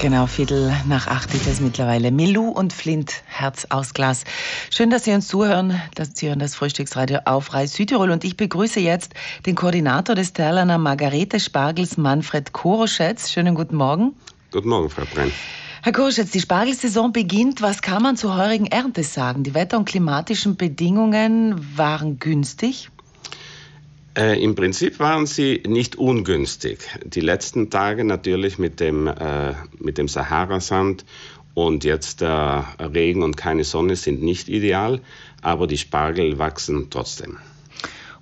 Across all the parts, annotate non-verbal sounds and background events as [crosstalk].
Genau, Viertel nach acht ist es mittlerweile. Milou und Flint, Herz aus Glas. Schön, dass Sie uns zuhören, dass Sie hören das Frühstücksradio auf Reis Südtirol. Und ich begrüße jetzt den Koordinator des Terlaner Margarete Spargels, Manfred Koroschetz. Schönen guten Morgen. Guten Morgen, Frau Brenn. Herr Koroschetz, die Spargelsaison beginnt. Was kann man zur heurigen Ernte sagen? Die wetter- und klimatischen Bedingungen waren günstig. Äh, Im Prinzip waren sie nicht ungünstig. Die letzten Tage natürlich mit dem, äh, mit dem Sahara-Sand und jetzt der äh, Regen und keine Sonne sind nicht ideal, aber die Spargel wachsen trotzdem.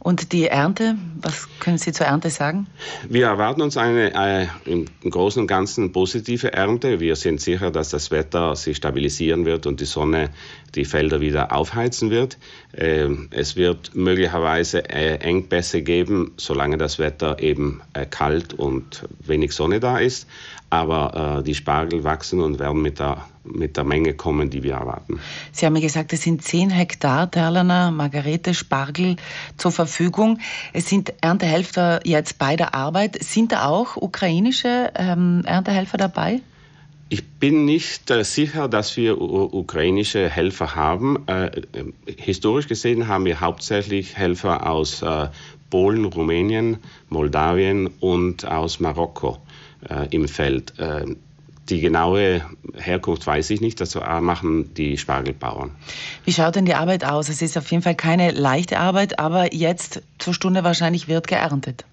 Und die Ernte, was können Sie zur Ernte sagen? Wir erwarten uns eine äh, im Großen und Ganzen positive Ernte. Wir sind sicher, dass das Wetter sich stabilisieren wird und die Sonne die Felder wieder aufheizen wird. Äh, es wird möglicherweise äh, Engpässe geben, solange das Wetter eben äh, kalt und wenig Sonne da ist. Aber äh, die Spargel wachsen und werden mit der mit der Menge kommen, die wir erwarten. Sie haben mir gesagt, es sind 10 Hektar Terlaner Margarete Spargel zur Verfügung. Es sind Erntehelfer jetzt bei der Arbeit. Sind da auch ukrainische ähm, Erntehelfer dabei? Ich bin nicht äh, sicher, dass wir ukrainische Helfer haben. Äh, äh, historisch gesehen haben wir hauptsächlich Helfer aus äh, Polen, Rumänien, Moldawien und aus Marokko äh, im Feld. Die genaue Herkunft weiß ich nicht, das machen die Spargelbauern. Wie schaut denn die Arbeit aus? Es ist auf jeden Fall keine leichte Arbeit, aber jetzt zur Stunde wahrscheinlich wird geerntet.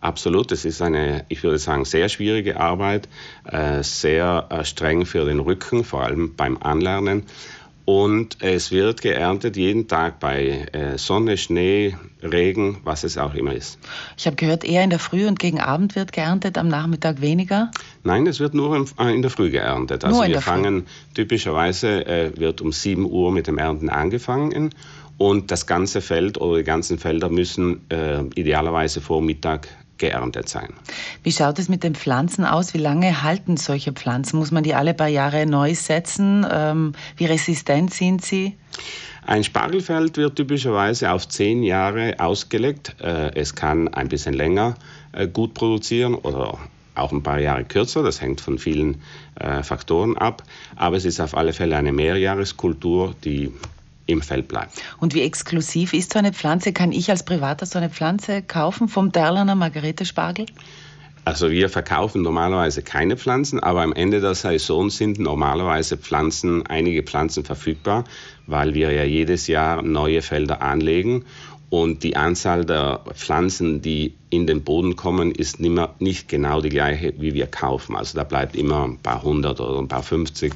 Absolut, es ist eine, ich würde sagen, sehr schwierige Arbeit, äh, sehr äh, streng für den Rücken, vor allem beim Anlernen. Und es wird geerntet jeden Tag bei äh, Sonne, Schnee, Regen, was es auch immer ist. Ich habe gehört, eher in der Früh und gegen Abend wird geerntet, am Nachmittag weniger? Nein, es wird nur in der Früh geerntet. Also wir fangen typischerweise äh, wird um 7 Uhr mit dem Ernten angefangen und das ganze Feld oder die ganzen Felder müssen äh, idealerweise vor Mittag geerntet sein. Wie schaut es mit den Pflanzen aus? Wie lange halten solche Pflanzen? Muss man die alle paar Jahre neu setzen? Ähm, wie resistent sind sie? Ein Spargelfeld wird typischerweise auf zehn Jahre ausgelegt. Äh, es kann ein bisschen länger äh, gut produzieren oder auch ein paar Jahre kürzer. Das hängt von vielen äh, Faktoren ab. Aber es ist auf alle Fälle eine Mehrjahreskultur, die im Feld bleibt. Und wie exklusiv ist so eine Pflanze? Kann ich als Privater so eine Pflanze kaufen vom Derlaner Margarete Spargel? Also wir verkaufen normalerweise keine Pflanzen, aber am Ende der Saison sind normalerweise Pflanzen, einige Pflanzen verfügbar, weil wir ja jedes Jahr neue Felder anlegen und die Anzahl der Pflanzen, die in den Boden kommen, ist nicht genau die gleiche, wie wir kaufen. Also da bleibt immer ein paar hundert oder ein paar fünfzig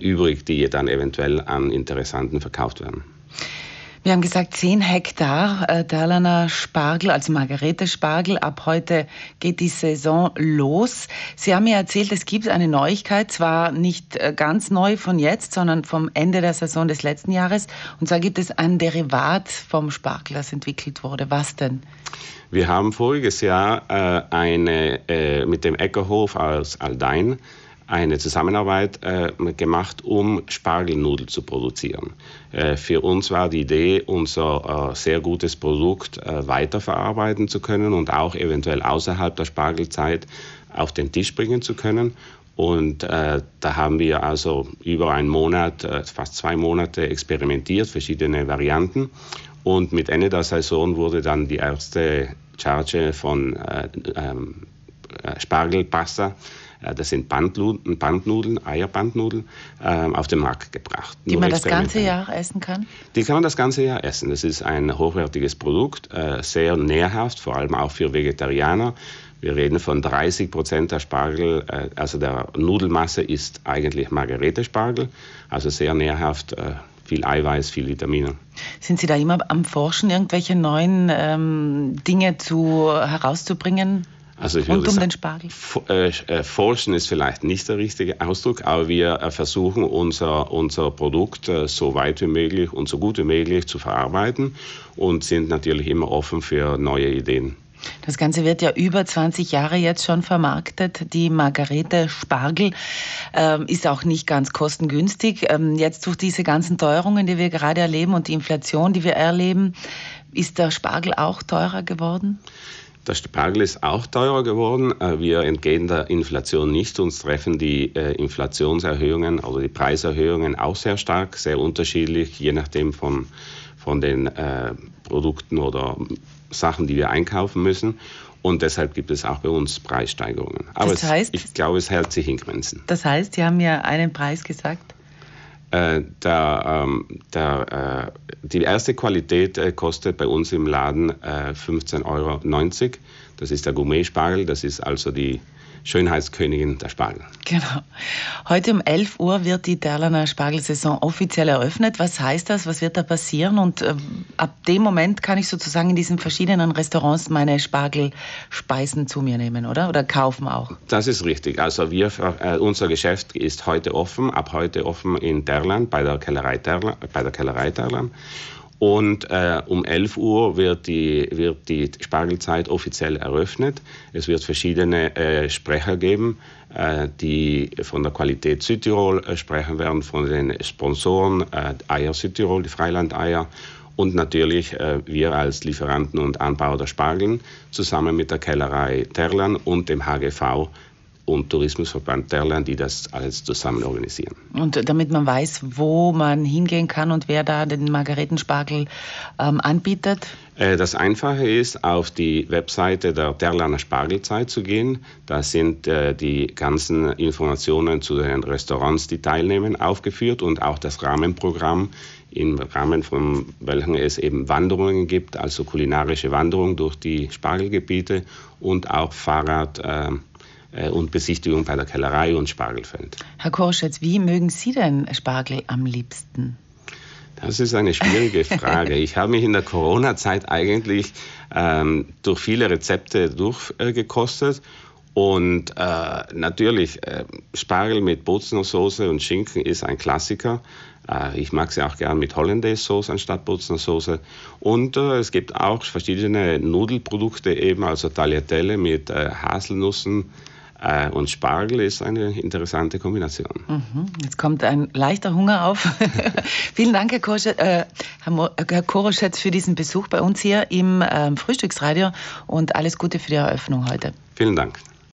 übrig, die dann eventuell an Interessanten verkauft werden. Wir haben gesagt, 10 Hektar äh, Derlaner Spargel, also Margarete Spargel. Ab heute geht die Saison los. Sie haben mir erzählt, es gibt eine Neuigkeit, zwar nicht äh, ganz neu von jetzt, sondern vom Ende der Saison des letzten Jahres. Und zwar gibt es ein Derivat vom Spargel, das entwickelt wurde. Was denn? Wir haben voriges Jahr äh, eine, äh, mit dem Eckerhof aus Aldein eine Zusammenarbeit äh, gemacht, um Spargelnudeln zu produzieren. Äh, für uns war die Idee, unser äh, sehr gutes Produkt äh, weiterverarbeiten zu können und auch eventuell außerhalb der Spargelzeit auf den Tisch bringen zu können. Und äh, da haben wir also über einen Monat, äh, fast zwei Monate experimentiert, verschiedene Varianten. Und mit Ende der Saison wurde dann die erste Charge von ähm, Spargelpasta das sind Bandnudeln, Bandnudeln Eierbandnudeln, ähm, auf den Markt gebracht. Die man das ganze Jahr essen kann? Die kann man das ganze Jahr essen. Das ist ein hochwertiges Produkt, äh, sehr nährhaft, vor allem auch für Vegetarianer. Wir reden von 30 Prozent der Spargel, äh, also der Nudelmasse ist eigentlich Margarete-Spargel, also sehr nährhaft, viel Eiweiß, viel Vitamine. Sind Sie da immer am Forschen, irgendwelche neuen ähm, Dinge zu, herauszubringen? Also ich Rund um sagen, den Spargel? Äh, äh, forschen ist vielleicht nicht der richtige Ausdruck, aber wir äh, versuchen unser, unser Produkt so weit wie möglich und so gut wie möglich zu verarbeiten und sind natürlich immer offen für neue Ideen. Das Ganze wird ja über 20 Jahre jetzt schon vermarktet. Die Margarete Spargel ähm, ist auch nicht ganz kostengünstig. Ähm, jetzt durch diese ganzen Teuerungen, die wir gerade erleben und die Inflation, die wir erleben, ist der Spargel auch teurer geworden? Der Spargel ist auch teurer geworden. Äh, wir entgehen der Inflation nicht. Uns treffen die äh, Inflationserhöhungen, also die Preiserhöhungen auch sehr stark, sehr unterschiedlich, je nachdem von, von den äh, Produkten oder Sachen, die wir einkaufen müssen. Und deshalb gibt es auch bei uns Preissteigerungen. Aber das heißt, es, ich glaube, es hält sich in Grenzen. Das heißt, Sie haben ja einen Preis gesagt? Äh, der, ähm, der, äh, die erste Qualität äh, kostet bei uns im Laden äh, 15,90 Euro. Das ist der Gourmet-Spargel, das ist also die Schönheitskönigin der Spargel. Genau. Heute um 11 Uhr wird die Derlaner Spargelsaison offiziell eröffnet. Was heißt das? Was wird da passieren? Und äh, ab dem Moment kann ich sozusagen in diesen verschiedenen Restaurants meine Spargelspeisen zu mir nehmen, oder? Oder kaufen auch? Das ist richtig. Also wir, äh, unser Geschäft ist heute offen, ab heute offen in Derlan, bei der Kellerei Derlan. Bei der Kellerei Derlan. Und äh, um 11 Uhr wird die, wird die Spargelzeit offiziell eröffnet. Es wird verschiedene äh, Sprecher geben, äh, die von der Qualität Südtirol äh, sprechen werden, von den Sponsoren äh, Eier Südtirol, die Freilandeier und natürlich äh, wir als Lieferanten und Anbauer der Spargeln zusammen mit der Kellerei Terlan und dem HGV und Tourismusverband Derland, die das alles zusammen organisieren. Und damit man weiß, wo man hingehen kann und wer da den Margaretenspargel ähm, anbietet? Äh, das Einfache ist, auf die Webseite der Derlaner Spargelzeit zu gehen. Da sind äh, die ganzen Informationen zu den Restaurants, die teilnehmen, aufgeführt und auch das Rahmenprogramm, im Rahmen von welchem es eben Wanderungen gibt, also kulinarische Wanderungen durch die Spargelgebiete und auch Fahrrad. Äh, und Besichtigung bei der Kellerei und Spargelfeld. Herr Korschetz, wie mögen Sie denn Spargel am liebsten? Das ist eine schwierige [laughs] Frage. Ich habe mich in der Corona-Zeit eigentlich ähm, durch viele Rezepte durchgekostet. Äh, und äh, natürlich, äh, Spargel mit Bozner und Schinken ist ein Klassiker. Äh, ich mag sie auch gern mit Hollandaise-Sauce anstatt Bozner Und äh, es gibt auch verschiedene Nudelprodukte, eben also Tagliatelle mit äh, Haselnüssen, äh, und Spargel ist eine interessante Kombination. Mhm. Jetzt kommt ein leichter Hunger auf. [laughs] Vielen Dank, Herr, Koroschetz, äh, Herr Koroschetz, für diesen Besuch bei uns hier im äh, Frühstücksradio und alles Gute für die Eröffnung heute. Vielen Dank.